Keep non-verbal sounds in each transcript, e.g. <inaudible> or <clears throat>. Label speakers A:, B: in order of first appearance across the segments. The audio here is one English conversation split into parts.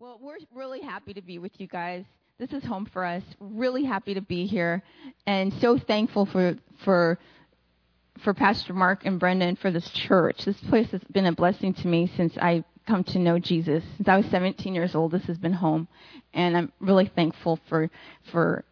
A: Well, we're really happy to be with you guys. This is home for us. Really happy to be here, and so thankful for for for Pastor Mark and Brendan for this church. This place has been a blessing to me since I come to know Jesus. Since I was 17 years old, this has been home, and I'm really thankful for for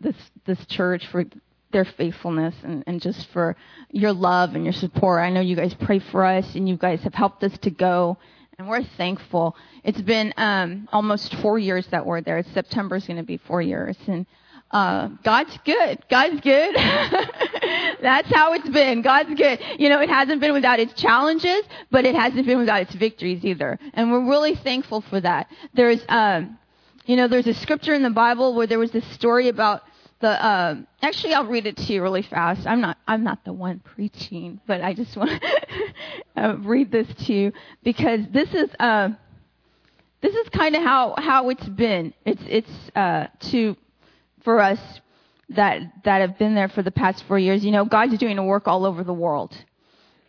A: this this church for their faithfulness and, and just for your love and your support. I know you guys pray for us, and you guys have helped us to go and we're thankful. It's been um, almost four years that we're there. September is going to be four years, and uh, God's good. God's good. <laughs> That's how it's been. God's good. You know, it hasn't been without its challenges, but it hasn't been without its victories either. And we're really thankful for that. There's, um, you know, there's a scripture in the Bible where there was this story about the uh, actually I'll read it to you really fast. I'm not I'm not the one preaching, but I just want to <laughs> uh, read this to you because this is uh, this is kind of how how it's been. It's it's uh, to for us that that have been there for the past four years. You know, God's doing a work all over the world.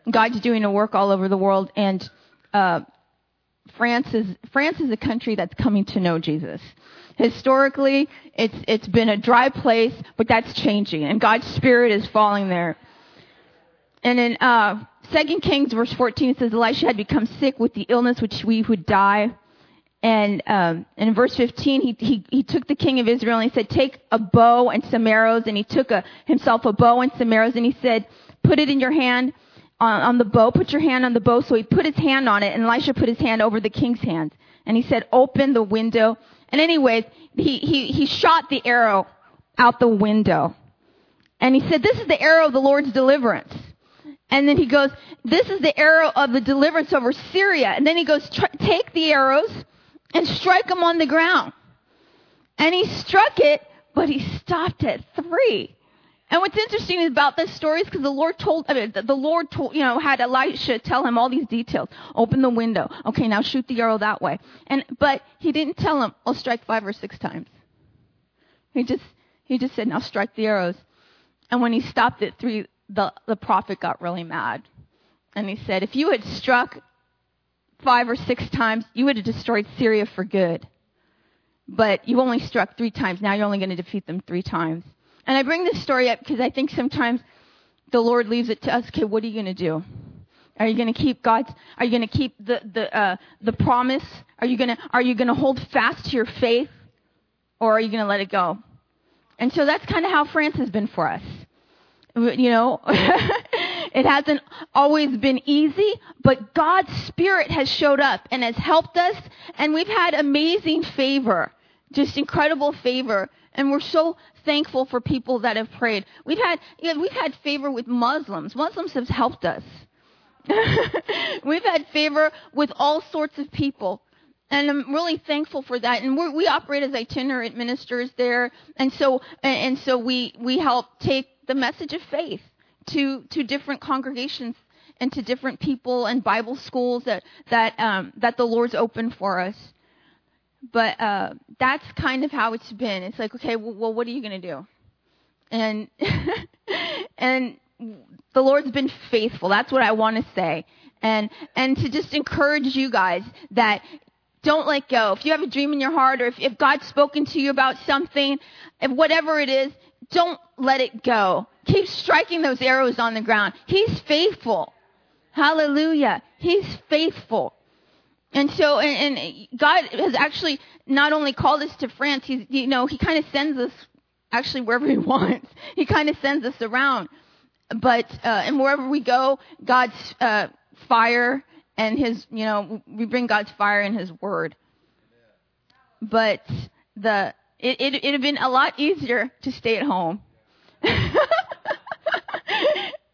A: God's doing a work all over the world, and uh, France is France is a country that's coming to know Jesus. Historically, it's, it's been a dry place, but that's changing, and God's Spirit is falling there. And in uh, 2 Kings verse 14, it says Elisha had become sick with the illness which we would die. And, um, in verse 15, he, he, he took the king of Israel and he said, take a bow and some arrows. And he took a, himself a bow and some arrows and he said, put it in your hand on, on the bow. Put your hand on the bow. So he put his hand on it and Elisha put his hand over the king's hand. And he said, open the window and anyways, he, he, he shot the arrow out the window. And he said, this is the arrow of the Lord's deliverance. And then he goes, this is the arrow of the deliverance over Syria. And then he goes, take the arrows and strike them on the ground. And he struck it, but he stopped at three. And what's interesting about this story is because the Lord told, I mean, the Lord told, you know, had Elisha tell him all these details. Open the window. Okay, now shoot the arrow that way. And, but he didn't tell him, I'll strike five or six times. He just, he just said, now strike the arrows. And when he stopped at three, the, the prophet got really mad. And he said, if you had struck five or six times, you would have destroyed Syria for good. But you only struck three times. Now you're only going to defeat them three times. And I bring this story up because I think sometimes the Lord leaves it to us. Okay, what are you going to do? Are you going to keep God's? Are you going to keep the the uh, the promise? Are you going to Are you going to hold fast to your faith, or are you going to let it go? And so that's kind of how France has been for us. You know, <laughs> it hasn't always been easy, but God's Spirit has showed up and has helped us, and we've had amazing favor, just incredible favor and we're so thankful for people that have prayed. We've had, you know, we've had favor with Muslims. Muslims have helped us. <laughs> we've had favor with all sorts of people. And I'm really thankful for that. And we operate as itinerant ministers there. And so, and so we, we help take the message of faith to, to different congregations and to different people and Bible schools that, that, um, that the Lord's opened for us but uh, that's kind of how it's been. It's like, okay, well, what are you going to do? And <laughs> and the Lord's been faithful. That's what I want to say. And and to just encourage you guys that don't let go. If you have a dream in your heart, or if, if God's spoken to you about something, whatever it is, don't let it go. Keep striking those arrows on the ground. He's faithful. Hallelujah. He's faithful. And so, and, and, God has actually not only called us to France, he's, you know, he kind of sends us actually wherever he <laughs> wants. He kind of sends us around. But, uh, and wherever we go, God's, uh, fire and his, you know, we bring God's fire and his word. But the, it, it, it'd have been a lot easier to stay at home. <laughs> it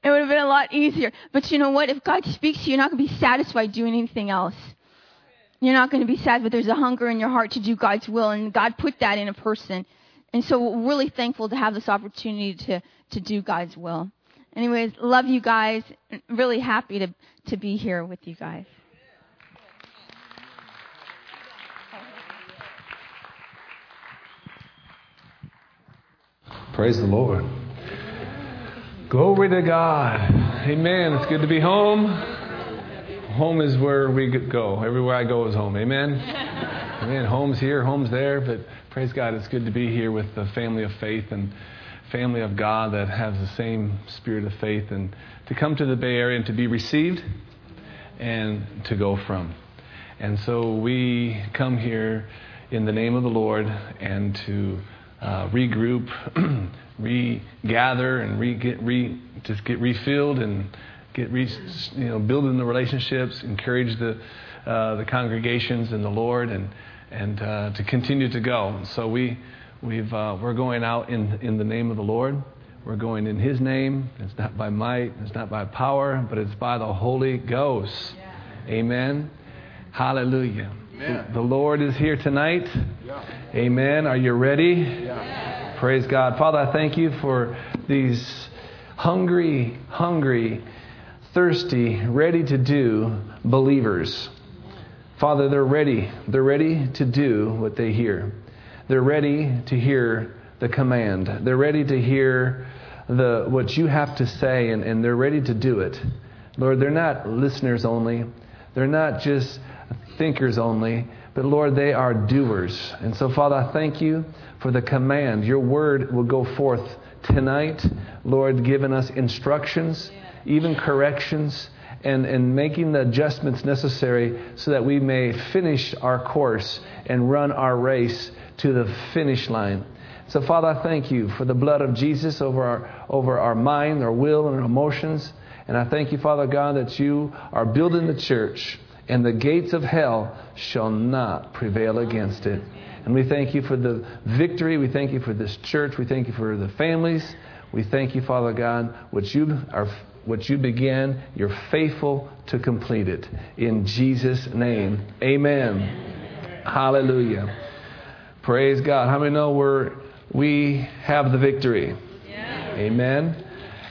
A: would have been a lot easier. But you know what? If God speaks to you, you're not going to be satisfied doing anything else. You're not going to be sad, but there's a hunger in your heart to do God's will, and God put that in a person. And so we're really thankful to have this opportunity to, to do God's will. Anyways, love you guys. Really happy to, to be here with you guys.
B: Praise the Lord. Glory to God. Amen. It's good to be home home is where we go. Everywhere I go is home. Amen. <laughs> Amen. Home's here, home's there, but praise God, it's good to be here with the family of faith and family of God that has the same spirit of faith and to come to the Bay Area and to be received and to go from. And so we come here in the name of the Lord and to uh, regroup, <clears throat> regather, and re, get re, just get refilled and get re, you know building the relationships, encourage the uh, the congregations and the Lord, and and uh, to continue to go. So we we've uh, we're going out in in the name of the Lord. We're going in His name. It's not by might, it's not by power, but it's by the Holy Ghost. Yeah. Amen. Hallelujah. Amen. The Lord is here tonight. Yeah. Amen. Are you ready? Yeah. Praise God. Father, I thank you for these hungry, hungry, thirsty, ready to do believers. Father, they're ready. They're ready to do what they hear. They're ready to hear the command. They're ready to hear the, what you have to say, and, and they're ready to do it. Lord, they're not listeners only. They're not just thinkers only, but Lord, they are doers. And so, Father, I thank you for the command. Your word will go forth tonight, Lord, giving us instructions, even corrections, and, and making the adjustments necessary so that we may finish our course and run our race to the finish line. So, Father, I thank you for the blood of Jesus over our, over our mind, our will, and our emotions. And I thank you, Father God, that you are building the church, and the gates of hell shall not prevail against it. And we thank you for the victory. We thank you for this church. We thank you for the families. We thank you, Father God, what you are what you began, you're faithful to complete it. In Jesus' name. Amen. Hallelujah. Praise God. How many know we're we have the victory. Yeah. Amen.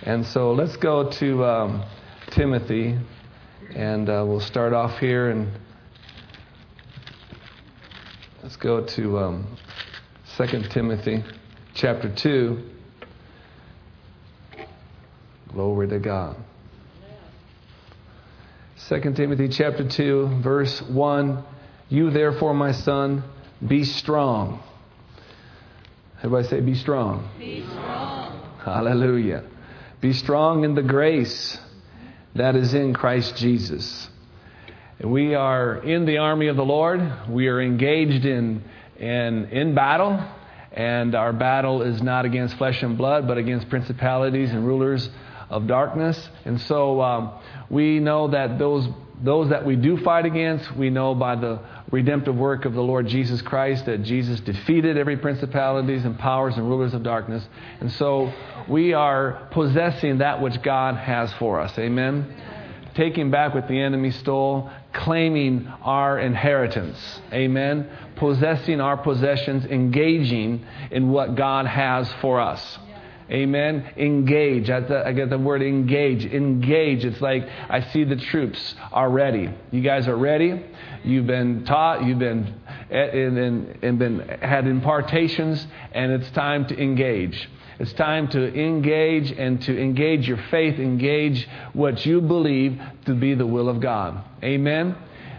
B: And so let's go to um, Timothy, and uh, we'll start off here. And let's go to um, 2 Timothy chapter 2. Glory to God. 2 Timothy chapter 2, verse 1 You therefore, my son, be strong Everybody say, be strong.
A: Be strong.
B: Hallelujah. Be strong in the grace that is in Christ Jesus. We are in the army of the Lord. We are engaged in, in, in battle. And our battle is not against flesh and blood, but against principalities and rulers of darkness. And so um, we know that those, those that we do fight against, we know by the redemptive work of the Lord Jesus Christ that Jesus defeated every principalities and powers and rulers of darkness. And so we are possessing that which God has for us. Amen. Taking back what the enemy stole, claiming our inheritance. Amen. Possessing our possessions, engaging in what God has for us. Amen. Engage. I get the word engage. Engage. It's like I see the troops are ready. You guys are ready. You've been taught. You've been and, and been had impartations, and it's time to engage. It's time to engage and to engage your faith, engage what you believe to be the will of God. Amen.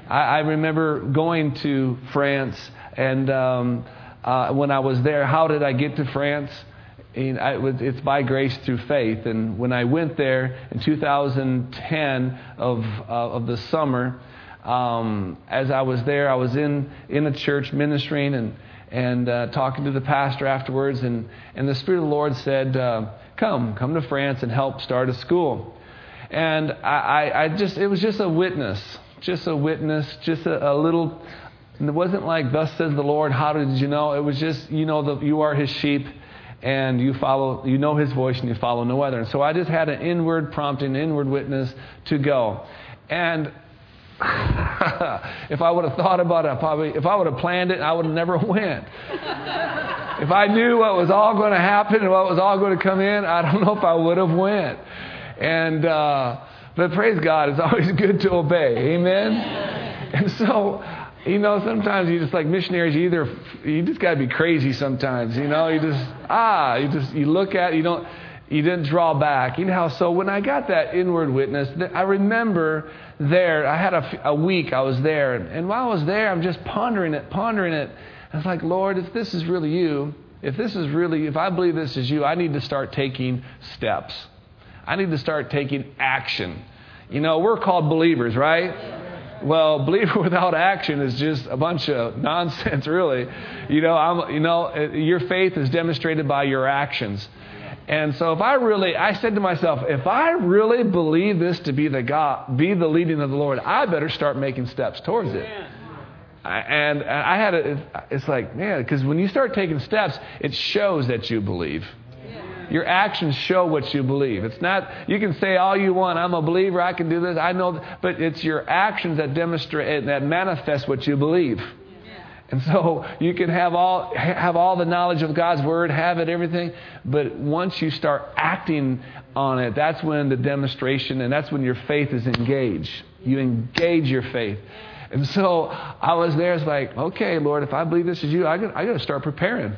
B: I, I remember going to France, and um, uh, when I was there, how did I get to France? It's by grace through faith. And when I went there in 2010 of, uh, of the summer, um, as I was there, I was in, in a church ministering and, and uh, talking to the pastor afterwards. And, and the Spirit of the Lord said, uh, Come, come to France and help start a school. And I, I, I just, it was just a witness, just a witness, just a, a little. It wasn't like, Thus says the Lord, how did you know? It was just, you know, the, you are his sheep and you follow, you know his voice and you follow no other. And so I just had an inward prompting, inward witness to go. And <laughs> if I would have thought about it, I probably, if I would have planned it, I would have never <laughs> went. if I knew what was all going to happen and what was all going to come in, I don't know if I would have went. And, uh, but praise God, it's <laughs> always good to obey. Amen? And so you know, sometimes you just like missionaries, you either, you just got to be crazy sometimes, you know, you just, ah, you just, you look at, you don't, You didn't draw back. You know how? So when I got that inward witness, I remember there, I had a, a week I was there. And while I was there, I'm just pondering it, pondering it. I was like, Lord, if this is really you, if this is really, if I believe this is you, I need to start taking steps. I need to start taking action. You know, we're called believers, right? Well, <laughs> believer without action is just a bunch of <laughs> nonsense, really. You know, I'm, you know, uh, your faith is demonstrated by your actions. And so if I really, I said to myself, if I really believe this to be the God, be the leading of the Lord, I better start making steps towards it. And I had a, it's like, man, because when you start taking steps, it shows that you believe. Your actions show what you believe. It's not, you can say all you want, I'm a believer, I can do this, I know, but it's your actions that demonstrate, and that manifest what you believe. And so you can have all, have all the knowledge of God's Word, have it, everything, but once you start acting on it, that's when the demonstration and that's when your faith is engaged. You engage your faith. And so I was there, it's like, okay, Lord, if I believe this is you, I got, I got to start preparing.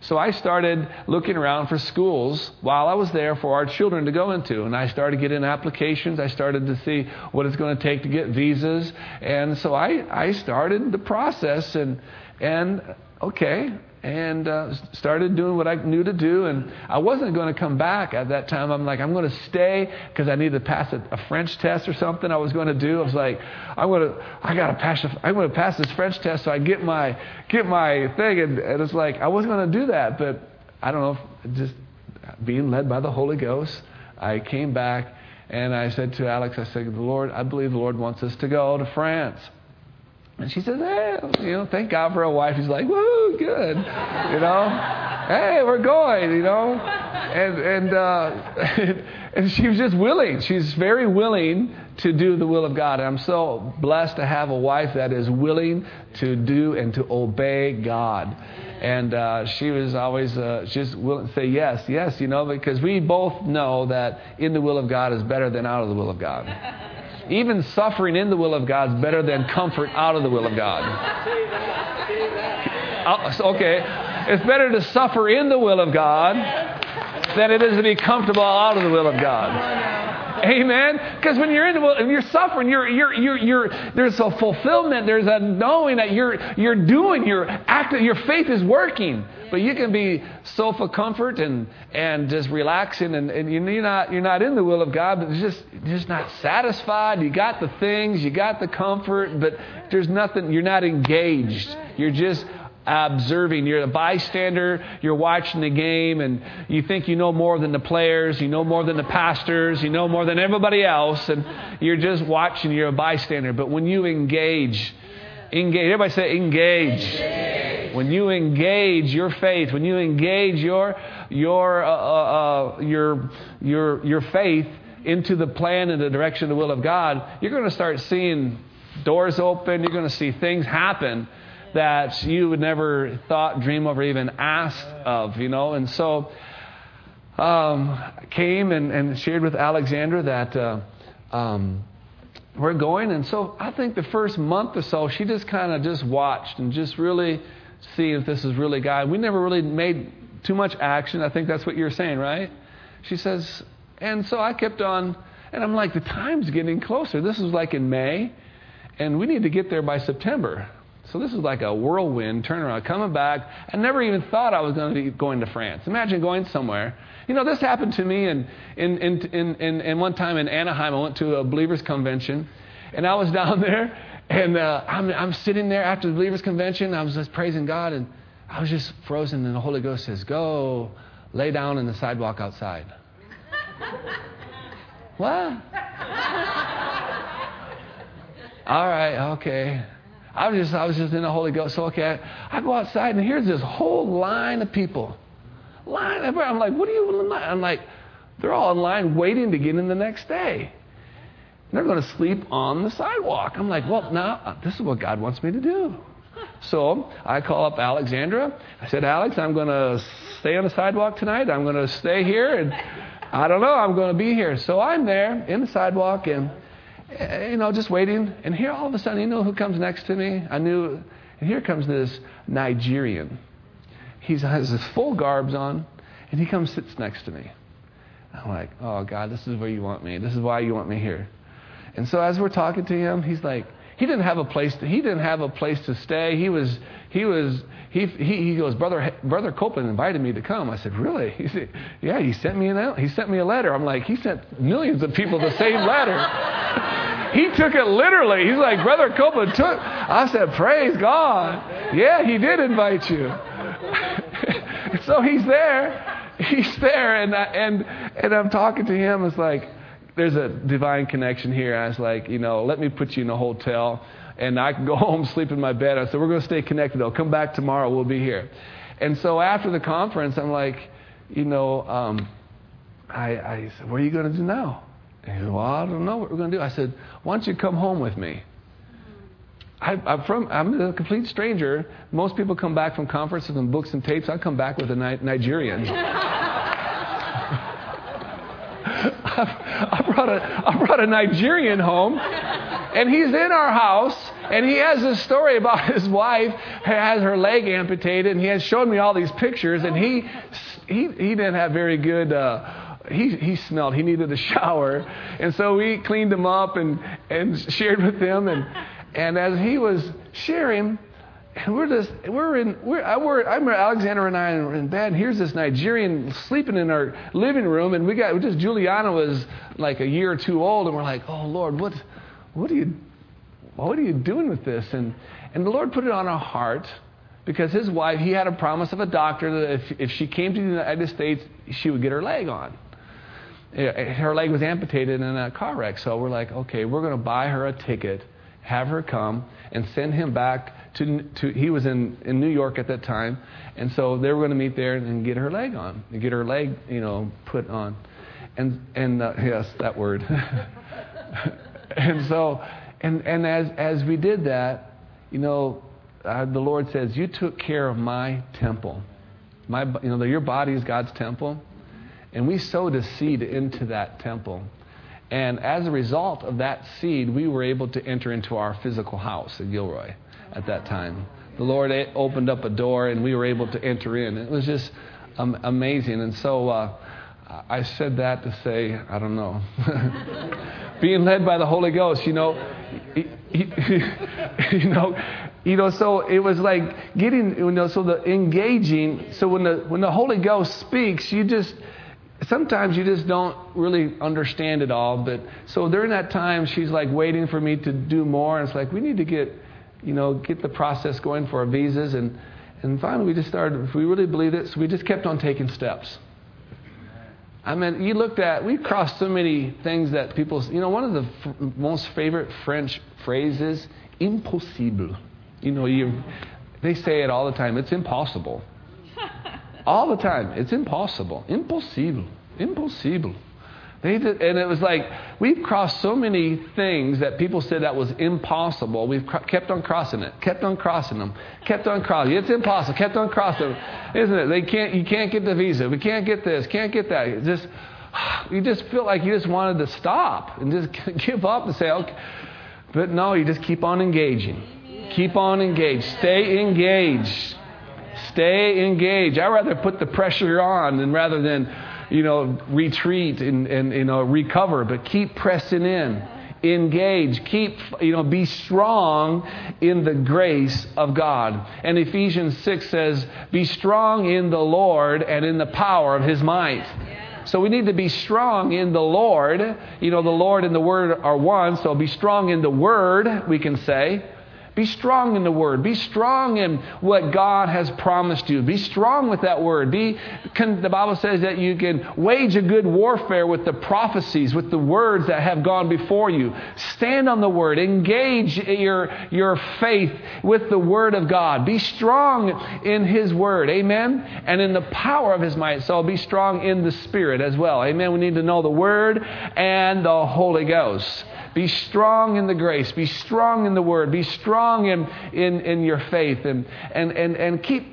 B: So I started looking around for schools while I was there for our children to go into. And I started getting applications. I started to see what it's going to take to get visas. And so I, I started the process and, and okay, and uh, started doing what I knew to do. And I wasn't going to come back at that time. I'm like, I'm going to stay because I need to pass a, a, French test or something. I was going to do. I was like, I'm going to, I got to pass. I'm going to pass this French test so I get my get my thing. And, and it's like I wasn't going to do that, but I don't know, just being led by the Holy Ghost, I came back and I said to Alex, I said, the Lord, I believe the Lord wants us to go to France. And she says, hey, you know, thank God for a wife. He's like, woo, good. You know, hey, we're going, you know. And, and, uh, <laughs> and she was just willing. She's very willing to do the will of God. And I'm so blessed to have a wife that is willing to do and to obey God. And uh, she was always uh, just willing to say yes, yes, you know, because we both know that in the will of God is better than out of the will of God. Even suffering in the will of God is better than comfort out of the will of God. Uh, okay, it's better to suffer in the will of God than it is to be comfortable out of the will of God. <laughs> Amen. Because when you're in the will, if you're suffering, you're, you're, you're, you're, there's a fulfillment. There's a knowing that you're, you're doing, you're acting, your faith is working. But you can be sofa comfort and, and just relaxing, and, and you're, not, you're not in the will of God, but just, just not satisfied. You got the things, you got the comfort, but there's nothing, you're not engaged. You're just observing. You're a bystander. You're watching the game, and you think you know more than the players. You know more than the pastors. You know more than everybody else, and you're just watching. You're a bystander. But when you engage, engage. Everybody say engage. engage. When you engage your faith, when you engage your your uh, uh, uh, your your your faith into the plan and the direction of the will of God, you're going to start seeing doors open. You're going to see things happen that you would never thought, dream of, or even asked of, you know. And so um, came and, and shared with Alexandra that uh, um, we're going. And so I think the first month or so, she just kind of just watched and just really see if this is really God. We never really made too much action. I think that's what you're saying, right? She says, and so I kept on, and I'm like, the time's getting closer. This is like in May, and we need to get there by September. So this is like a whirlwind turnaround. Coming back, I never even thought I was going to be going to France. Imagine going somewhere. You know, this happened to me in, in, in, in, in, in one time in Anaheim. I went to a believers convention, and I was <laughs> down there, and uh, I'm, I'm sitting there after the believers convention. I was just praising God, and I was just frozen, and the Holy Ghost says, "Go, lay down in the sidewalk outside." <laughs> what? All right, okay. I was just, I was just in the Holy Ghost. So, okay, I, I go outside and here's this whole line of people. Line I'm like, what are you, I'm like, they're all in line waiting to get in the next day. They're going to sleep on the sidewalk. I'm like, well, now, uh, this is what God wants me to do. So I call up Alexandra. I said, Alex, I'm going to stay on the sidewalk tonight. I'm going to stay here. And I don't know, I'm going to be here. So I'm there in the sidewalk and you know, just waiting. And here all of a sudden, you know who comes next to me? I knew, and here comes this Nigerian. He has his full garbs on, and he comes sits next to me. I'm like, oh, God, this is where you want me. This is why you want me here. And so as we're talking to him, he's like, he didn't have a place to, he didn't have a place to stay. He was, he was, he, he, he goes, brother, brother Copeland invited me to come. I said, really? <laughs> He said, yeah, he sent me an, he sent me a letter. I'm like, he sent millions of people the same letter. <laughs> he took it literally. He's like, brother Copeland took, I said, praise God. Yeah, he did invite you. <laughs> so he's there. He's there, and I, and and I'm talking to him. It's like there's a divine connection here. I was like, you know, let me put you in a hotel, and I can go <laughs> home, sleep in my bed. I said, we're going to stay connected. I'll come back tomorrow. We'll be here. And so after the conference, I'm like, you know, um, I, I said, what are you going to do now? And he said, well, I don't know what we're going to do. I said, why don't you come home with me? I, am from, I'm a complete stranger. Most people come back from conferences and books and tapes. I come back with a Ni- Nigerian. <laughs> <laughs> I brought, a, I brought a Nigerian home, and he's in our house, and he has this story about <laughs> his wife has her leg amputated, and he has shown me all these pictures, and he, he, he didn't have very good. Uh, he, he smelled. He needed a shower. And so we cleaned him up and, and <laughs> shared with him. And, and as he was sharing, and we're just we're in we're, I we're I Alexandra and I are in bed. And here's this Nigerian sleeping in our living room, and we got just Juliana was like a year or two old, and we're like, oh Lord, what what are you what are you doing with this? And and the Lord put it on our heart because his wife he had a promise of a doctor that if if she came to the United States, she would get her leg on. Eh, her leg was amputated in a car wreck, so we're like, okay, we're going to buy her a ticket, have her come, and send him back to, to he was in, in New York at that time, and so they were going to meet there and get her leg on, and get her leg, you know, put on, and and uh, <laughs> yes, that word. <laughs> and so, and and as as we did that, you know, uh, the Lord says, "You took care of my temple, my you know, your body is God's temple." And we sowed a seed into that temple. And as a result of that seed, we were able to enter into our physical house at Gilroy at that time. The Lord opened up a door and we were able to enter in. It was just um, amazing. And so uh, I said that to say, I don't know. <laughs> Being led by the Holy Ghost, you know, <laughs> you know, you know, so it was like getting, you know, so the engaging. So when the when the Holy Ghost speaks, you just sometimes you just don't really understand it all. But so during that time, she's like waiting for me to do more. And it's like we need to get you know, get the process going for our visas. And, and finally, we just started, if we really believed it, so we just kept on taking steps. I mean, you looked at, we crossed so many things that people, you know, one of the f- most favorite French phrases, impossible. You know, you, they say it all the time. It's impossible. <laughs> all the time. It's impossible. Impossible. Impossible. And it was like we've crossed so many things that people said that was impossible. We've cr- kept on crossing it, kept on crossing them, kept on crossing. It's impossible. Kept on crossing, them, isn't it? They can't. You can't get the visa. We can't get this. Can't get that. It's just <sighs> you just feel like you just wanted to stop and just <laughs> give up and say, okay. But no, you just keep on engaging. Keep on engaged. Stay engaged. Stay engaged. I'd rather put the pressure on than rather than you know, retreat and, and you know, recover, but keep pressing in. Engage. Keep, you know, be strong in the grace of God. And Ephesians 6 says, Be strong in the Lord and in the power of his might. So we need to be strong in the Lord. You know, the Lord and the Word are one, so be strong in the Word, we can say. Be strong in the word. Be strong in what God has promised you. Be strong with that word. Be, can, the Bible says that you can wage a good warfare with the prophecies, with the words that have gone before you. Stand on the word. Engage your, your faith with the word of God. Be strong in his word. Amen. And in the power of his might. So be strong in the spirit as well. Amen. We need to know the word and the Holy Ghost. Be strong in the grace. Be strong in the word. Be strong in, in, in your faith. And, and, and, and keep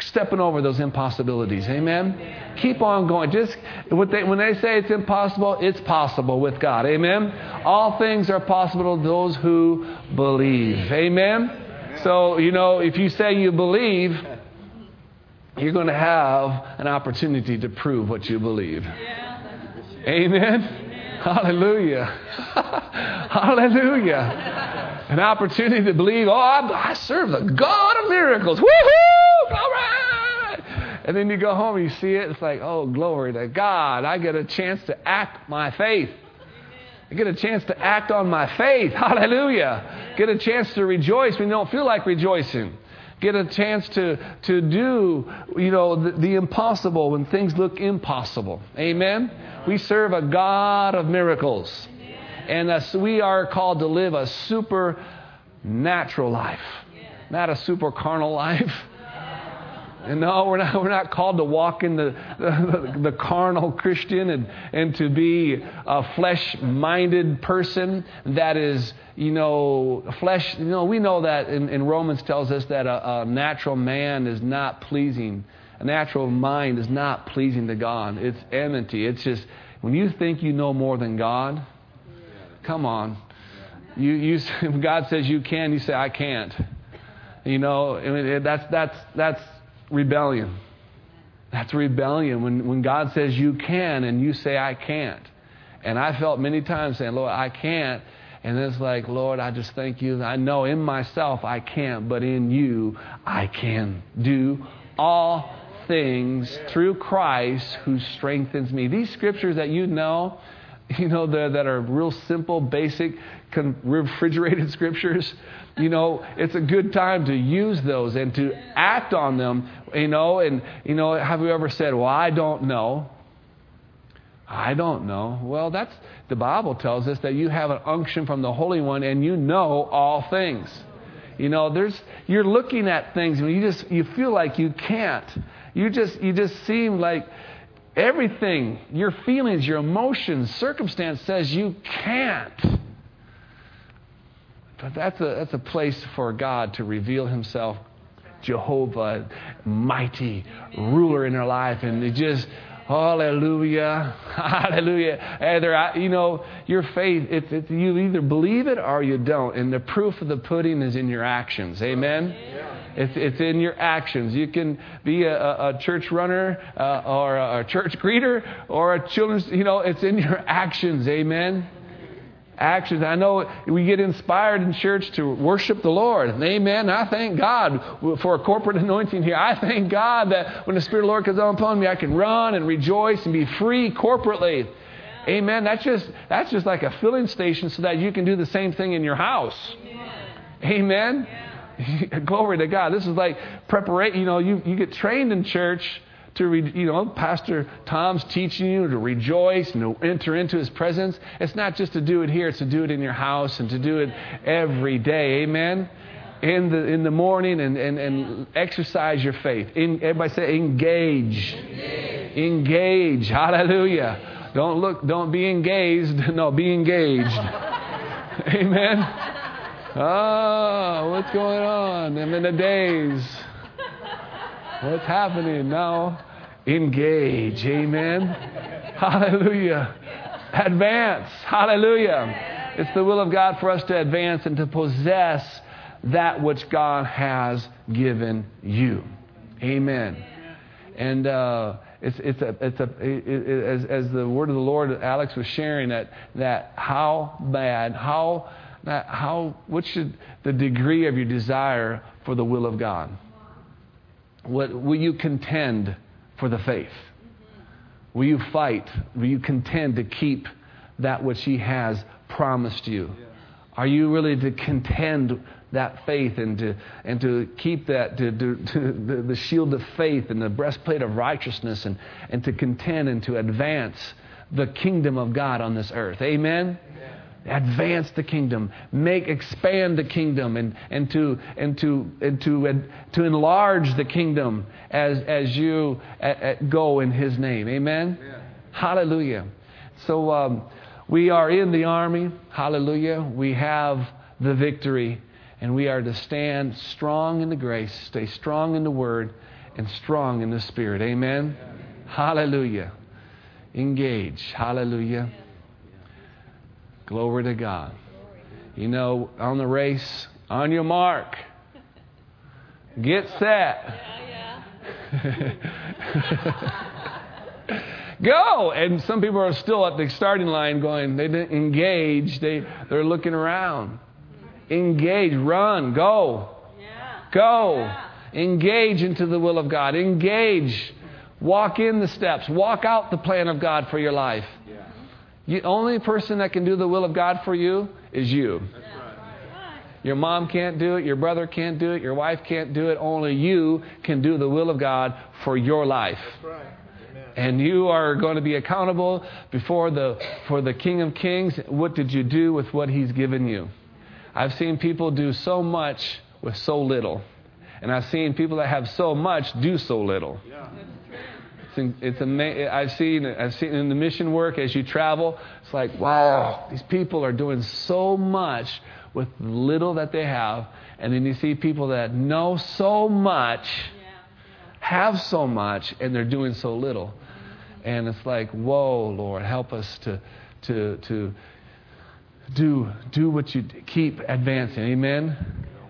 B: stepping over those impossibilities. Amen? Keep on going. Just they, when they say it's impossible, it's possible with God. Amen? All things are possible to those who believe. Amen? So, you know, if you say you believe, you're going to have an opportunity to prove what you believe. Amen. Hallelujah. <laughs> Hallelujah. An opportunity to believe, oh, I, I serve the God of miracles. Woohoo! Glory! And then you go home and you see it. It's like, oh, glory to God. I get a chance to act my faith. I get a chance to act on my faith. Hallelujah. Get a chance to rejoice when you don't feel like rejoicing. Get a chance to, to do, you know, the, the impossible when things look impossible. Amen? We serve a God of miracles. And we are called to live a supernatural life, not a super carnal <laughs> life. No, we're not, we're not called to walk in the, the, the carnal Christian and, and to be a flesh minded person that is, you know, flesh. You know, we know that in, in Romans tells us that a, a natural man is not pleasing. A natural mind is not pleasing to God. It's enmity. It's just, when you think you know more than God, come on. You, you, <laughs> God says you can, you say, I can't. You know, I mean, that's, that's, that's rebellion. That's rebellion when, when God says you can and you say I can't. And I felt many times saying, Lord, I can't. And it's like, Lord, I just thank you. I know in myself I can't, but in you I can do all things through Christ who strengthens me. These scriptures that you know, <laughs> you know, that are real simple, basic, refrigerated <laughs> scriptures, you know, it's a good time to use those and to act on them, you know, and, you know, have you ever said, well, I don't know? I don't know. Well, that's, the Bible tells us that you have an unction from the Holy One and you know all things. You know, there's, you're looking at things and you just, you feel like you can't. You just, you just seem like everything, your feelings, your emotions, circumstance says you can't. But that's a, that's a place for God to reveal Himself, Jehovah, mighty ruler in our life. And it just, hallelujah, <laughs> hallelujah. Either, you know, your faith, it's, it's, you either believe it or you don't. And the proof of the pudding is in your actions. Amen? It's, it's in your actions. You can be a, a church runner uh, or a church greeter or a children's, you know, it's in your actions. Amen? Actions. I know we get inspired in church to worship the Lord. Amen. I thank God for a corporate <laughs> anointing here. I thank God that when the Spirit of the Lord comes upon me, I can run and rejoice and be free corporately. Amen. That's just that's just like a filling station so that you can do the same thing in your house. Amen. Amen. <laughs> Glory to God. This is like preparation. You know, you, you get trained in church to, re, you know, Pastor Tom's teaching you to rejoice and to enter into his presence. It's not just to do it here, it's to do it in your house and to do it every day. Amen? In the, in the morning and, and, and exercise your faith. In, everybody say engage. engage. Engage. Hallelujah. Don't look, don't be engaged. <laughs> No, be engaged. <laughs> Amen. Oh, what's going on? I'm in the days. What's happening now? Engage. Amen. Hallelujah. Advance. Hallelujah. It's the will of God for us to advance and to possess that which God has given you. Amen. And uh, it's, it's a, it's a, it, it, as, as the word of the Lord, Alex was sharing that, that how bad, how, how, what should the degree of your desire for the will of God? What, will you contend for the faith? Will you fight? Will you contend to keep that which He has promised you? Are you really to contend that faith and to, and to keep that, to, to, to the, the, shield of faith and the breastplate of righteousness and, and to contend and to advance the kingdom of God on this earth? Amen? Advance the kingdom, make expand the kingdom, and, and to and to and to and to enlarge the kingdom as as you go in His name. Amen. Yeah. Hallelujah. So um, we are in the army. Hallelujah. We have the victory, and we are to stand strong in the grace, stay strong in the Word, and strong in the Spirit. Amen. Yeah. Hallelujah. Engage. Hallelujah. Glory to God. You know, on the race, on your mark, get set. <laughs> Go. And some people are still at the starting line going, they didn't engage. They, they're looking around. Engage. Run. Go. Go. Engage into the will of God. Engage. Walk in the steps. Walk out the plan of God for your life. The only person that can do the will of God for you is you. Your mom can't do it. Your brother can't do it. Your wife can't do it. Only you can do the will of God for your life. And you are going to be accountable before the, for the King of Kings. What did you do with what He's given you? I've seen people do so much with so little. And I've seen people that have so much do so little. It's, it's ama- I've seen I've seen in the mission work as you travel. It's like wow, these people are doing so much with little that they have, and then you see people that know so much, have so much, and they're doing so little. And it's like, whoa, Lord, help us to to to do do what you keep advancing. Amen.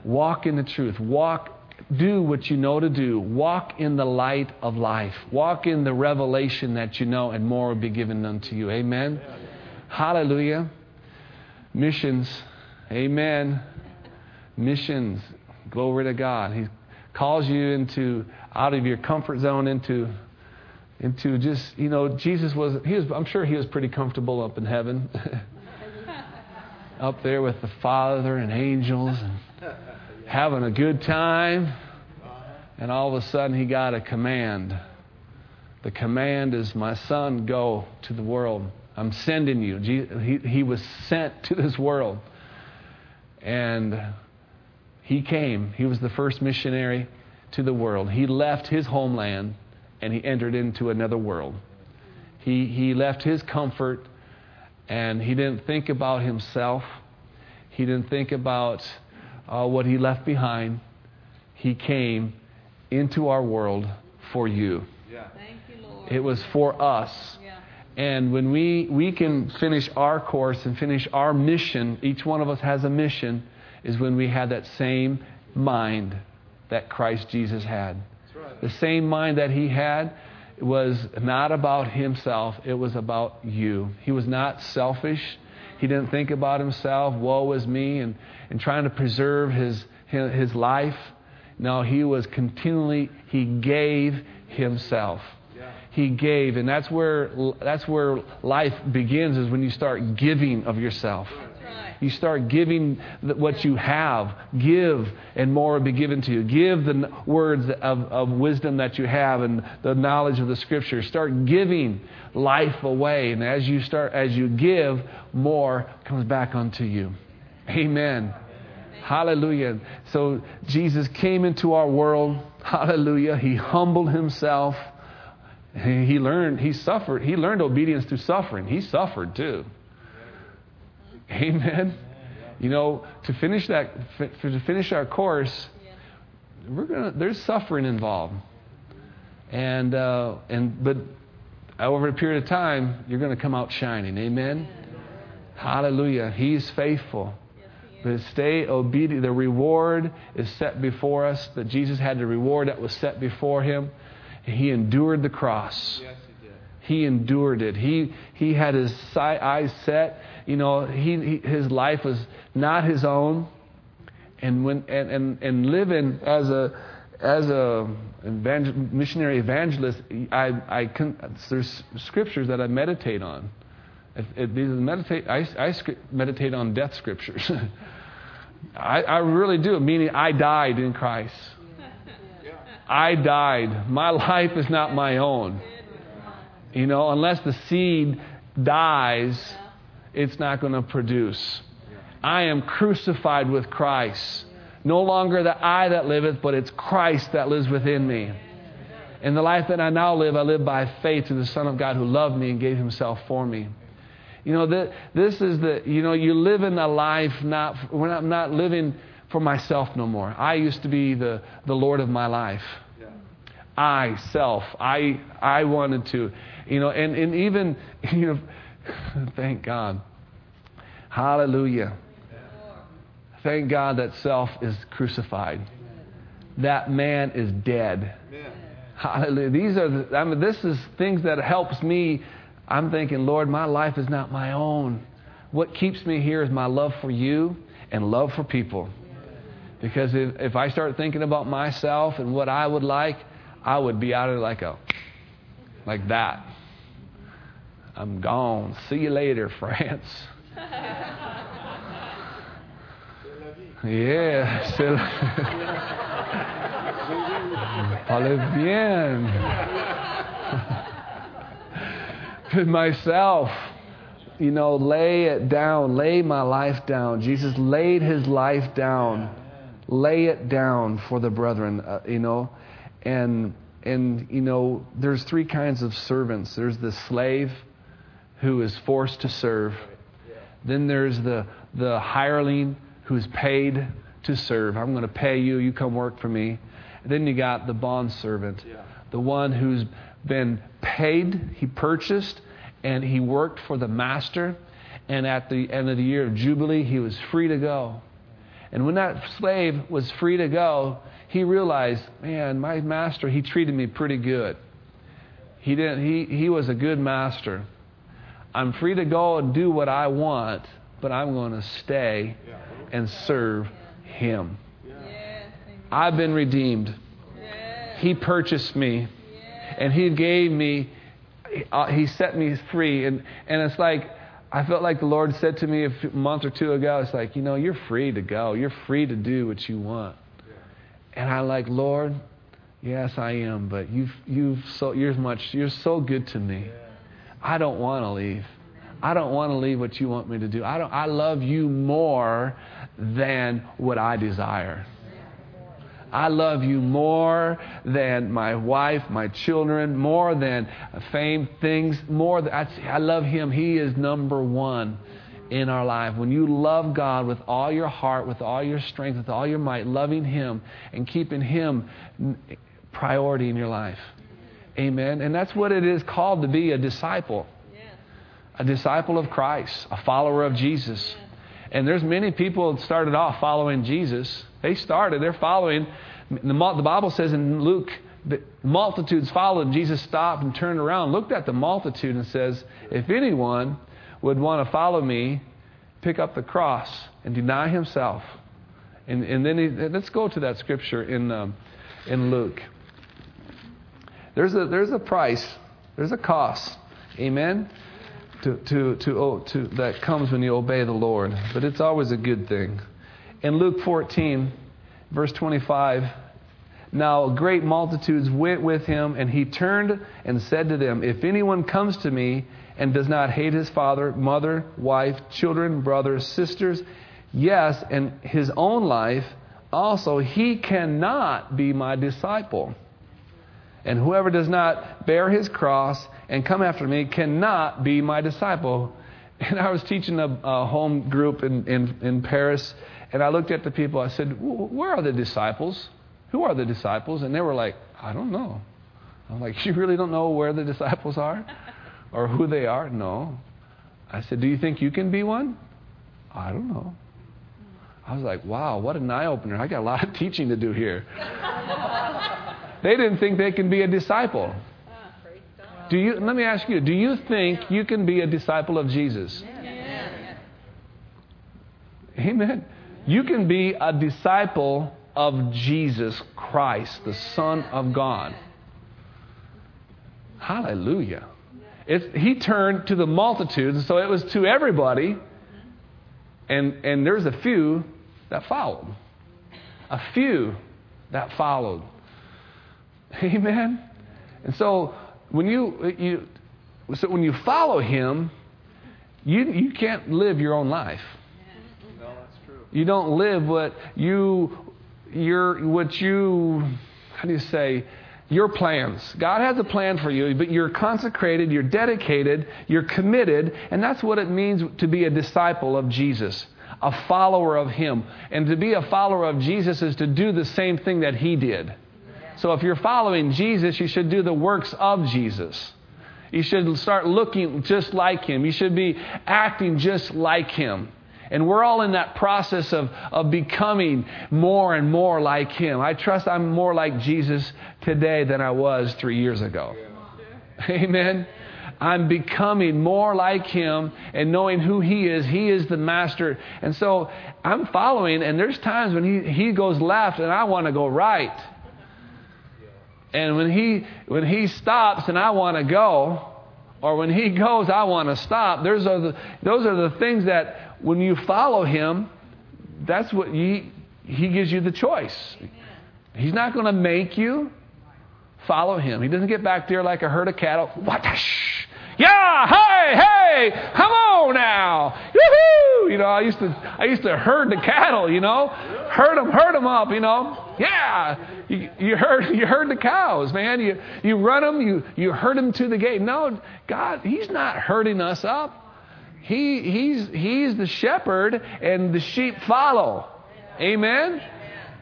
B: Walk in the truth. Walk do what you know to do. Walk in the light of life. Walk in the revelation that you know, and more will be given unto you. Amen. Hallelujah. Missions. Amen. Missions. Glory to God. He calls you into out of your comfort zone into into just you know Jesus was he was I'm sure he was pretty comfortable up in heaven. <laughs> up there with the Father and angels and having a good time. And all of a sudden, he got a command. The command is, My son, go to the world. I'm sending you. He, he was sent to this world. And he came. He was the first missionary to the world. He left his homeland and he entered into another world. He, he left his comfort and he didn't think about himself. He didn't think about uh, what he left behind. He came into our world for you.
C: Yeah. Thank you Lord.
B: it was for us.
C: Yeah.
B: And when we, we can finish our course and finish our mission, each one of us has a mission, is when we have that same mind that Christ Jesus had.
C: Right.
B: The same mind that he had was not about himself, it was about you. He was not selfish. He didn't think about himself, woe is me, and, and trying to preserve his, his life. No, he was continually, he gave himself. He gave, and that's where, that's where life begins, is when you start giving of yourself. You start giving what you have. Give, and more will be given to you. Give the words of, of wisdom that you have and the knowledge of the Scriptures. Start giving life away, and as you start, as you give, more comes back unto you. Amen. Hallelujah. So Jesus came into our world. Hallelujah. He humbled himself. He learned, he suffered, he learned obedience through suffering. He suffered too. Amen. You know, to finish that, to finish our course, we're gonna. There's suffering involved, and uh, and but over a period of time, you're going to come out shining. Amen. Hallelujah. He's faithful. But stay obedient. The reward is set before us. That Jesus had the reward that was set before him. He endured the cross.
C: Yes, he did.
B: He endured it. He he had his eyes set. You know, he, he his life was not his own, and when and and, and living as a as a evangel- missionary evangelist, I I can, there's scriptures that I meditate on. If, if these meditate, I, I meditate on death scriptures. <laughs> I, I really do. Meaning, I died in Christ. I died. My life is not my own. You know, unless the seed dies, it's not going to produce. I am crucified with Christ. No longer the I that liveth, but it's Christ that lives within me. In the life that I now live, I live by faith in the Son of God who loved me and gave himself for me. You know, th- this is the, you know, you live in a life not, we're not, not living for myself no more. I used to be the, the Lord of my life.
C: Yeah.
B: I, self, I, I wanted to, you know, and, and even, <laughs> you know, thank God. Hallelujah. Thank God that self is crucified. That man is dead.
C: Amen.
B: Hallelujah. These are, the, I mean, this is things that helps me. I'm thinking, Lord, my life is not my own. What keeps me here is my love for you and love for people. Because if, if I start thinking about myself and what I would like, I would be out of like a, like that. I'm gone. See you later, <laughs> France. yeah. Parlez <laughs> bien. <laughs> With myself, you know, lay it down, lay my life down. Jesus laid his life down. Lay it down for the brethren, uh, you know. And and you know, there's three kinds of servants. There's the slave who is forced to serve. Then there's the the hireling who's paid to serve. I'm going to pay you, you come work for me. And then you got the bond servant, the one who's been paid, he purchased, and he worked for the master. And at the end of the year of Jubilee, he was free to go. And when that slave was free to go, he realized, man, my master, he treated me pretty good. He didn't he, he was a good master. I'm free to go and do what I want, but I'm going to stay and serve him. I've been redeemed. He purchased me. And He gave me, uh, He set me free. And, and it's like, I felt like the Lord said to me a month or two ago, it's like, you know, you're free to go. You're free to do what you want. And I like, Lord, yes, I am, but you've, you've so, you're much, you're so good to me. I don't want to leave. I don't want to leave what you want me to do. I, don't, I love you more than what I desire. I love you more than my wife, my children, more than fame, things, more than, I, I love him. He is number one in our life. When you love God with all your heart, with all your strength, with all your might, loving him and keeping him priority in your life. Amen. And that's what it is called to be a disciple. A disciple of Christ, a follower of Jesus. And there's many people that started off following Jesus. They started, they're following. The, Bible says in Luke, the multitudes followed. Jesus stopped and turned around, looked at the multitude, and says, If anyone would want to follow me, pick up the cross and deny himself. And, and then he, let's go to that scripture in, um, in Luke. There's a, there's a price, there's a cost. Amen? To, to, to, oh, to, that comes when you obey the Lord. But it's always a good thing. In Luke 14, verse 25, now great multitudes went with him, and he turned and said to them, If anyone comes to me and does not hate his father, mother, wife, children, brothers, sisters, yes, and his own life, also he cannot be my disciple. And whoever does not bear his cross and come after me cannot be my disciple. <laughs> And I was teaching a, a home group in, in, in Paris, and I looked at the people. I said, Where are the disciples? Who are the disciples? And they were like, I don't know. I'm like, <laughs> You really don't know where the disciples are? <laughs> Or who they are? No. I said, Do you think you can be one? I don't know. I was like, Wow, what an eye opener. I got a lot of teaching to do here. They didn't think they can be a disciple. Do you, let me ask you, do you think you can be a disciple of Jesus? Amen. You can be a disciple of Jesus Christ, the Son of God. Hallelujah. It's, he turned to the multitudes, so it was to everybody, and, and there's a few that followed. A few that followed. <laughs> Amen. And so when you, you so when you follow him, you you can't live your own life.
C: No, that's true.
B: You don't live what you your what you how do you say your plans. God has a plan for you, but you're consecrated, you're dedicated, you're committed, and that's what it means to be a disciple of Jesus, a follower of Him. And to be a follower of Jesus is to do the same thing that He did. So if you're following Jesus, you should do the works of Jesus. You should start looking just like him. You should be acting just like him. And we're all in that process of, of becoming more and more like Him. I trust I'm more like Jesus today than I was three years ago. Amen. I'm becoming more like Him and knowing who He is. He is the Master. And so I'm following, and there's times when He, he goes left and I want to go right. And when he, when he stops and I want to go, or when he goes, I want to stop, those are, the, those are the things that when you follow him, that's what he, he gives you the choice. He's not going to make you follow him. He doesn't get back there like a herd of cattle. What the shh? Yeah, hey, hey, come on now. Yoo-hoo! You know, I used to I used to herd the cattle, you know. Herd them, herd them up, you know. Yeah. You, you herd <laughs> you herd the cows, man. You you run them, you you herd them to the gate. No, God, he's not herding us up. He he's he's the shepherd and the sheep follow. Amen.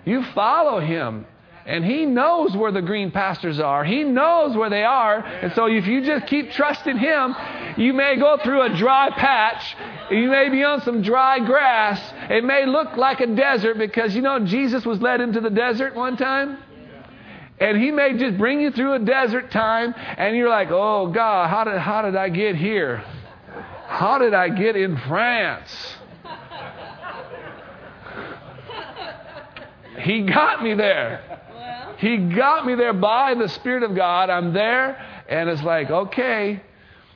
B: You follow him. And he knows where the green pastures are. He knows where they are. And so if you just keep trusting him, you may go through a dry patch. You may be on some dry grass. It may look like a desert because you know Jesus was led into the desert one time. And he may just bring you through a desert time and you're like, "Oh God, how did how did I get here? How did I get in France?" He got me there. He got me there by the Spirit of God. I'm there, and it's like, okay,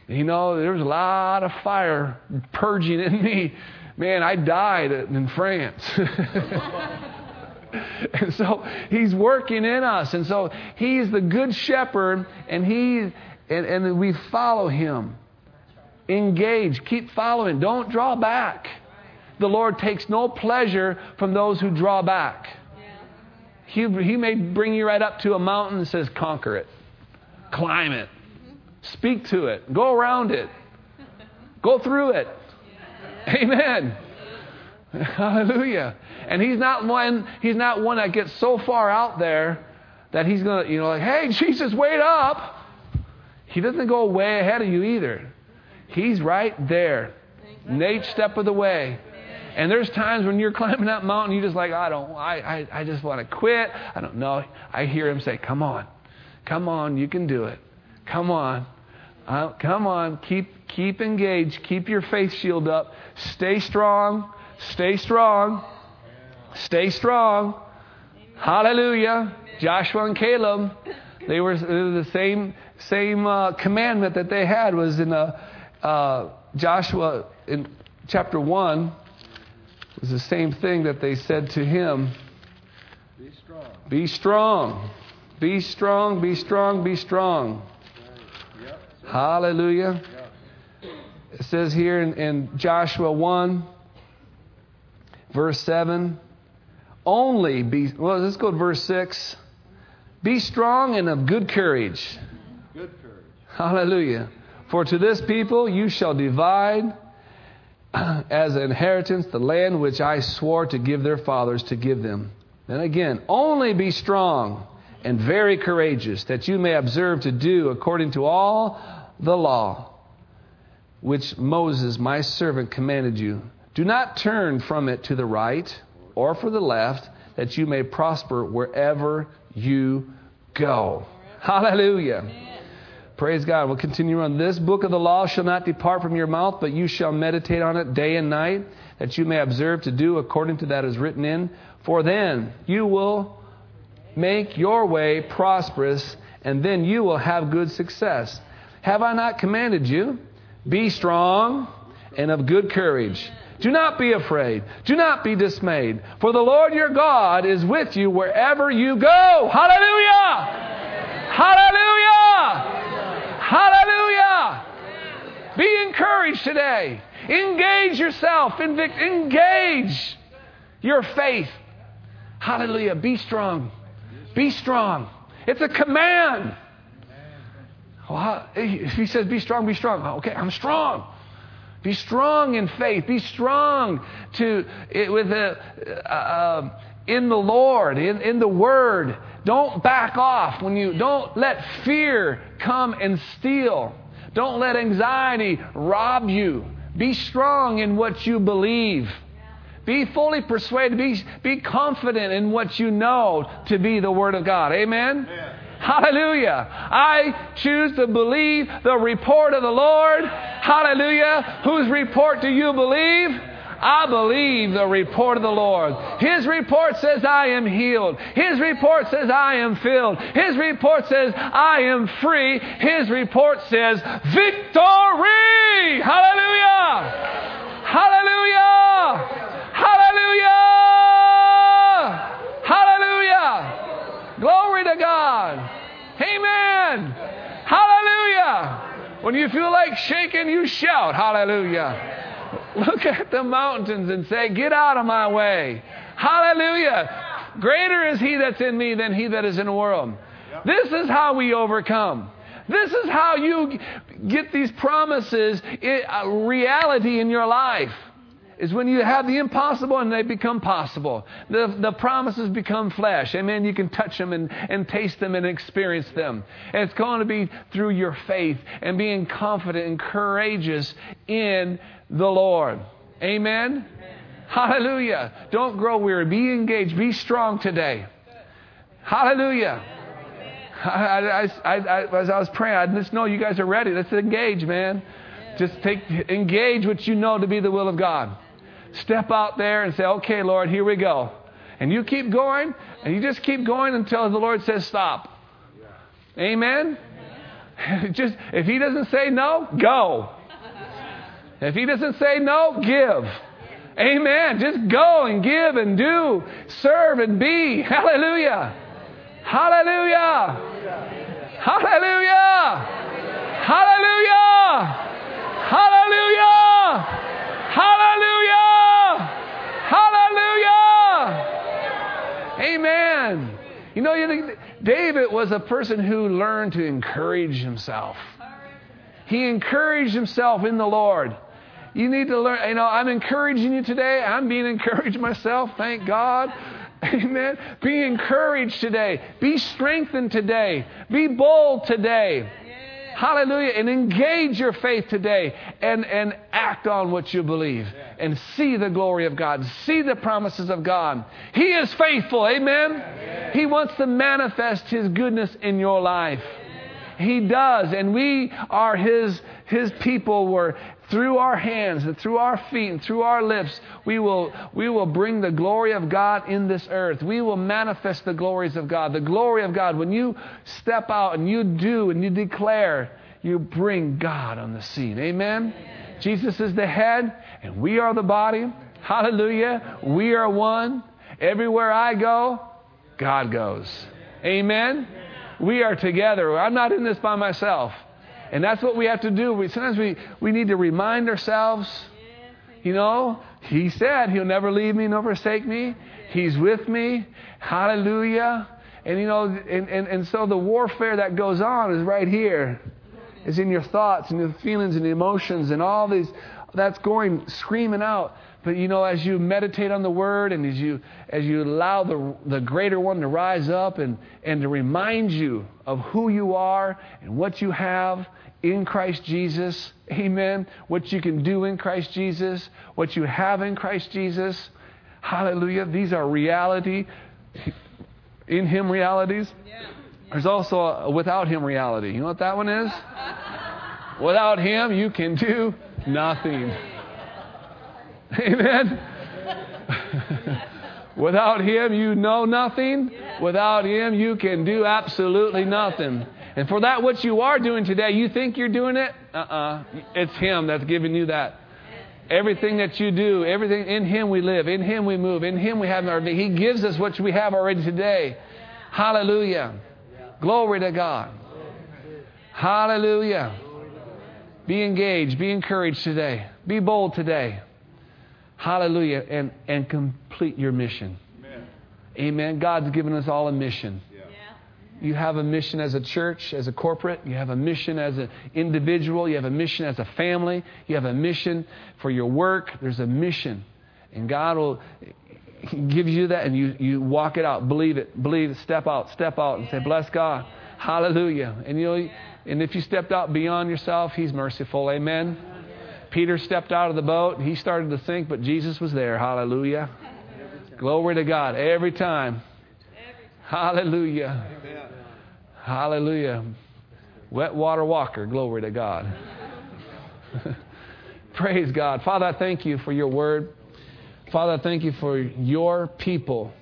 B: you know, there's a lot of fire purging in me. Man, I died in France. <laughs> and so he's working in us. And so he's the good shepherd, and he and, and we follow him. Engage, keep following, don't draw back. The Lord takes no pleasure from those who draw back. He, he may bring you right up to a mountain and says, conquer it, climb it, speak to it, go around it, go through it. Amen. <laughs> Hallelujah. And he's not one, he's not one that gets so far out there that he's gonna, you know, like, hey, <laughs> Jesus, wait up. He doesn't go way ahead of you either. He's right there. Nate step of the way. And there's times when you're <laughs> climbing that mountain, you're just like, I don't, I, I, I just want to quit. I don't know. I hear him say, Come on, come on, you can do it. Come on, uh, come on, keep, keep engaged, keep your faith shield up, stay strong, stay strong, stay strong. Hallelujah. Joshua and Caleb, they were the same same uh, commandment that they had was in uh, uh, Joshua in chapter one it was the same thing that they said to him
C: Be strong.
B: Be strong. Be strong, be strong, be strong.
C: Yep.
B: Hallelujah.
C: Yep.
B: It says here in, in Joshua 1, verse 7 only be, well, let's go to verse 6. Be strong and of good courage.
C: Good courage.
B: Hallelujah. For to this people you shall divide <coughs> as an inheritance the land which I swore to give their fathers to give them. Then again, only be strong and very courageous, that you may observe to do according to all the law which Moses, my servant, commanded you. Do not turn from it to the right or for the left, that you may prosper wherever you go. Hallelujah. Praise God. We'll continue on. This book of the law shall not depart from your mouth, but you shall meditate on it day and night, that you may observe to do according to that is written in. For then you will make your way prosperous, and then you will have good success. Have I not commanded you? Be strong and of good courage. Do not be afraid. Do not be dismayed. For the Lord your God is with you wherever you go. Hallelujah! Hallelujah! Hallelujah! Be encouraged today. Engage yourself. Engage your faith. Hallelujah. Be strong. Be strong. It's a command. Well, he says, be strong, be strong. Okay, I'm strong. Be strong in faith. Be strong to with a, uh, in the Lord, in, in the Word. Don't back off when you don't let fear come and steal. Don't let anxiety rob you. Be strong in what you believe. Be fully persuaded. Be, be confident in what you know to be the Word of God. Amen? Hallelujah. I choose to believe the report of the Lord. Hallelujah. Whose report do you believe? I believe the report of the Lord. His report says I am healed. His report says I am filled. His report says I am free. His report says victory. Hallelujah. Hallelujah. Hallelujah. Hallelujah. Glory to God. Amen. Hallelujah. When you feel like shaking, you shout, Hallelujah. <laughs> Look at the mountains and say, Get out of my way. Hallelujah. Greater is He that's in me than He that is in the world. This is how we overcome. This is how you get these promises, uh, reality in your life is when you have the impossible and they become possible. The, the promises become flesh. Amen. You can touch them and, and taste them and experience them. And it's going to be through your faith and being confident and courageous in the Lord. Amen. Hallelujah. Don't grow weary. Be engaged. Be strong today. Hallelujah. I, I, I, as I was praying, I just know you guys are ready. Let's engage, man. Just take engage what you know to be the will of God. Step out there and say, okay, Lord, here we go. And you keep going, and you just keep going until the Lord says stop. Amen? <laughs> just if He doesn't say no, go. If He doesn't say no, give. Amen. Just go and give and do, serve and be. Hallelujah. Hallelujah. Hallelujah. Hallelujah. Hallelujah. Hallelujah. Hallelujah. Amen. You know, David was a person who learned to encourage himself. He encouraged himself in the Lord. You need to learn, you know, I'm encouraging you today. I'm being encouraged myself, thank God. <laughs> Amen. Be encouraged today. Be strengthened today. Be bold today. Hallelujah. And engage your faith today and, and act on what you believe and see the glory of God. See the promises of God. He is faithful. Amen. He wants to manifest His goodness in your life. He does. And we are His, His people were through our hands and through our feet and through our lips, we will, we will bring the glory of God in this earth. We will manifest the glories of God. The glory of God. When you step out and you do and you declare, you bring God on the scene. Amen? Amen. Jesus is the head and we are the body. Hallelujah. We are one. Everywhere I go, God goes. Amen? We are together. I'm not in this by myself. And that's what we have to do. We, sometimes we, we need to remind ourselves, you know, He said He'll never leave me nor forsake me. He's with me. Hallelujah. And, you know, and, and, and so the warfare that goes on is right here. Is in your thoughts and your feelings and emotions and all these, that's going screaming out. But you know, as you meditate on the word and as you as you allow the the greater one to rise up and, and to remind you of who you are and what you have in Christ Jesus, amen. What you can do in Christ Jesus, what you have in Christ Jesus. Hallelujah. These are reality in him realities. There's also a without him reality. You know what that one is? <laughs> Without him, you can do nothing. Amen. <laughs> Without Him, you know nothing. Without Him, you can do absolutely nothing. And for that which you are doing today, you think you're doing it? Uh uh-uh. uh It's Him that's giving you that. Everything that you do, everything in Him we live, in Him we move, in Him we have our being. He gives us what we have already today. Hallelujah. Glory to God. Hallelujah. Be engaged, be encouraged today. Be bold today. Hallelujah. And, and complete your mission. Amen. Amen. God's given us all a mission. You have a mission as a church, as a corporate. You have a mission as an individual. You have a mission as a family. You have a mission for your work. There's a mission. And God will give you that and you, you walk it out. Believe it. Believe it. Step out. Step out and say, Bless God. Hallelujah. And you know, and if you stepped out beyond yourself, He's merciful. Amen. Peter stepped out of the boat. He started to sink, but Jesus was there. Hallelujah. Glory to God. Every time. Hallelujah.
C: Amen.
B: Hallelujah. Wet water walker. Glory to God. <laughs> Praise God. Father, I thank you for your word. Father, I thank you for your people.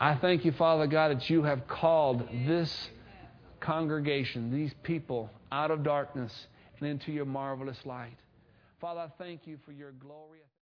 B: I thank you, Father God, that you have called this congregation, these people, out of darkness and into your marvelous light. Father, I thank you for your glorious.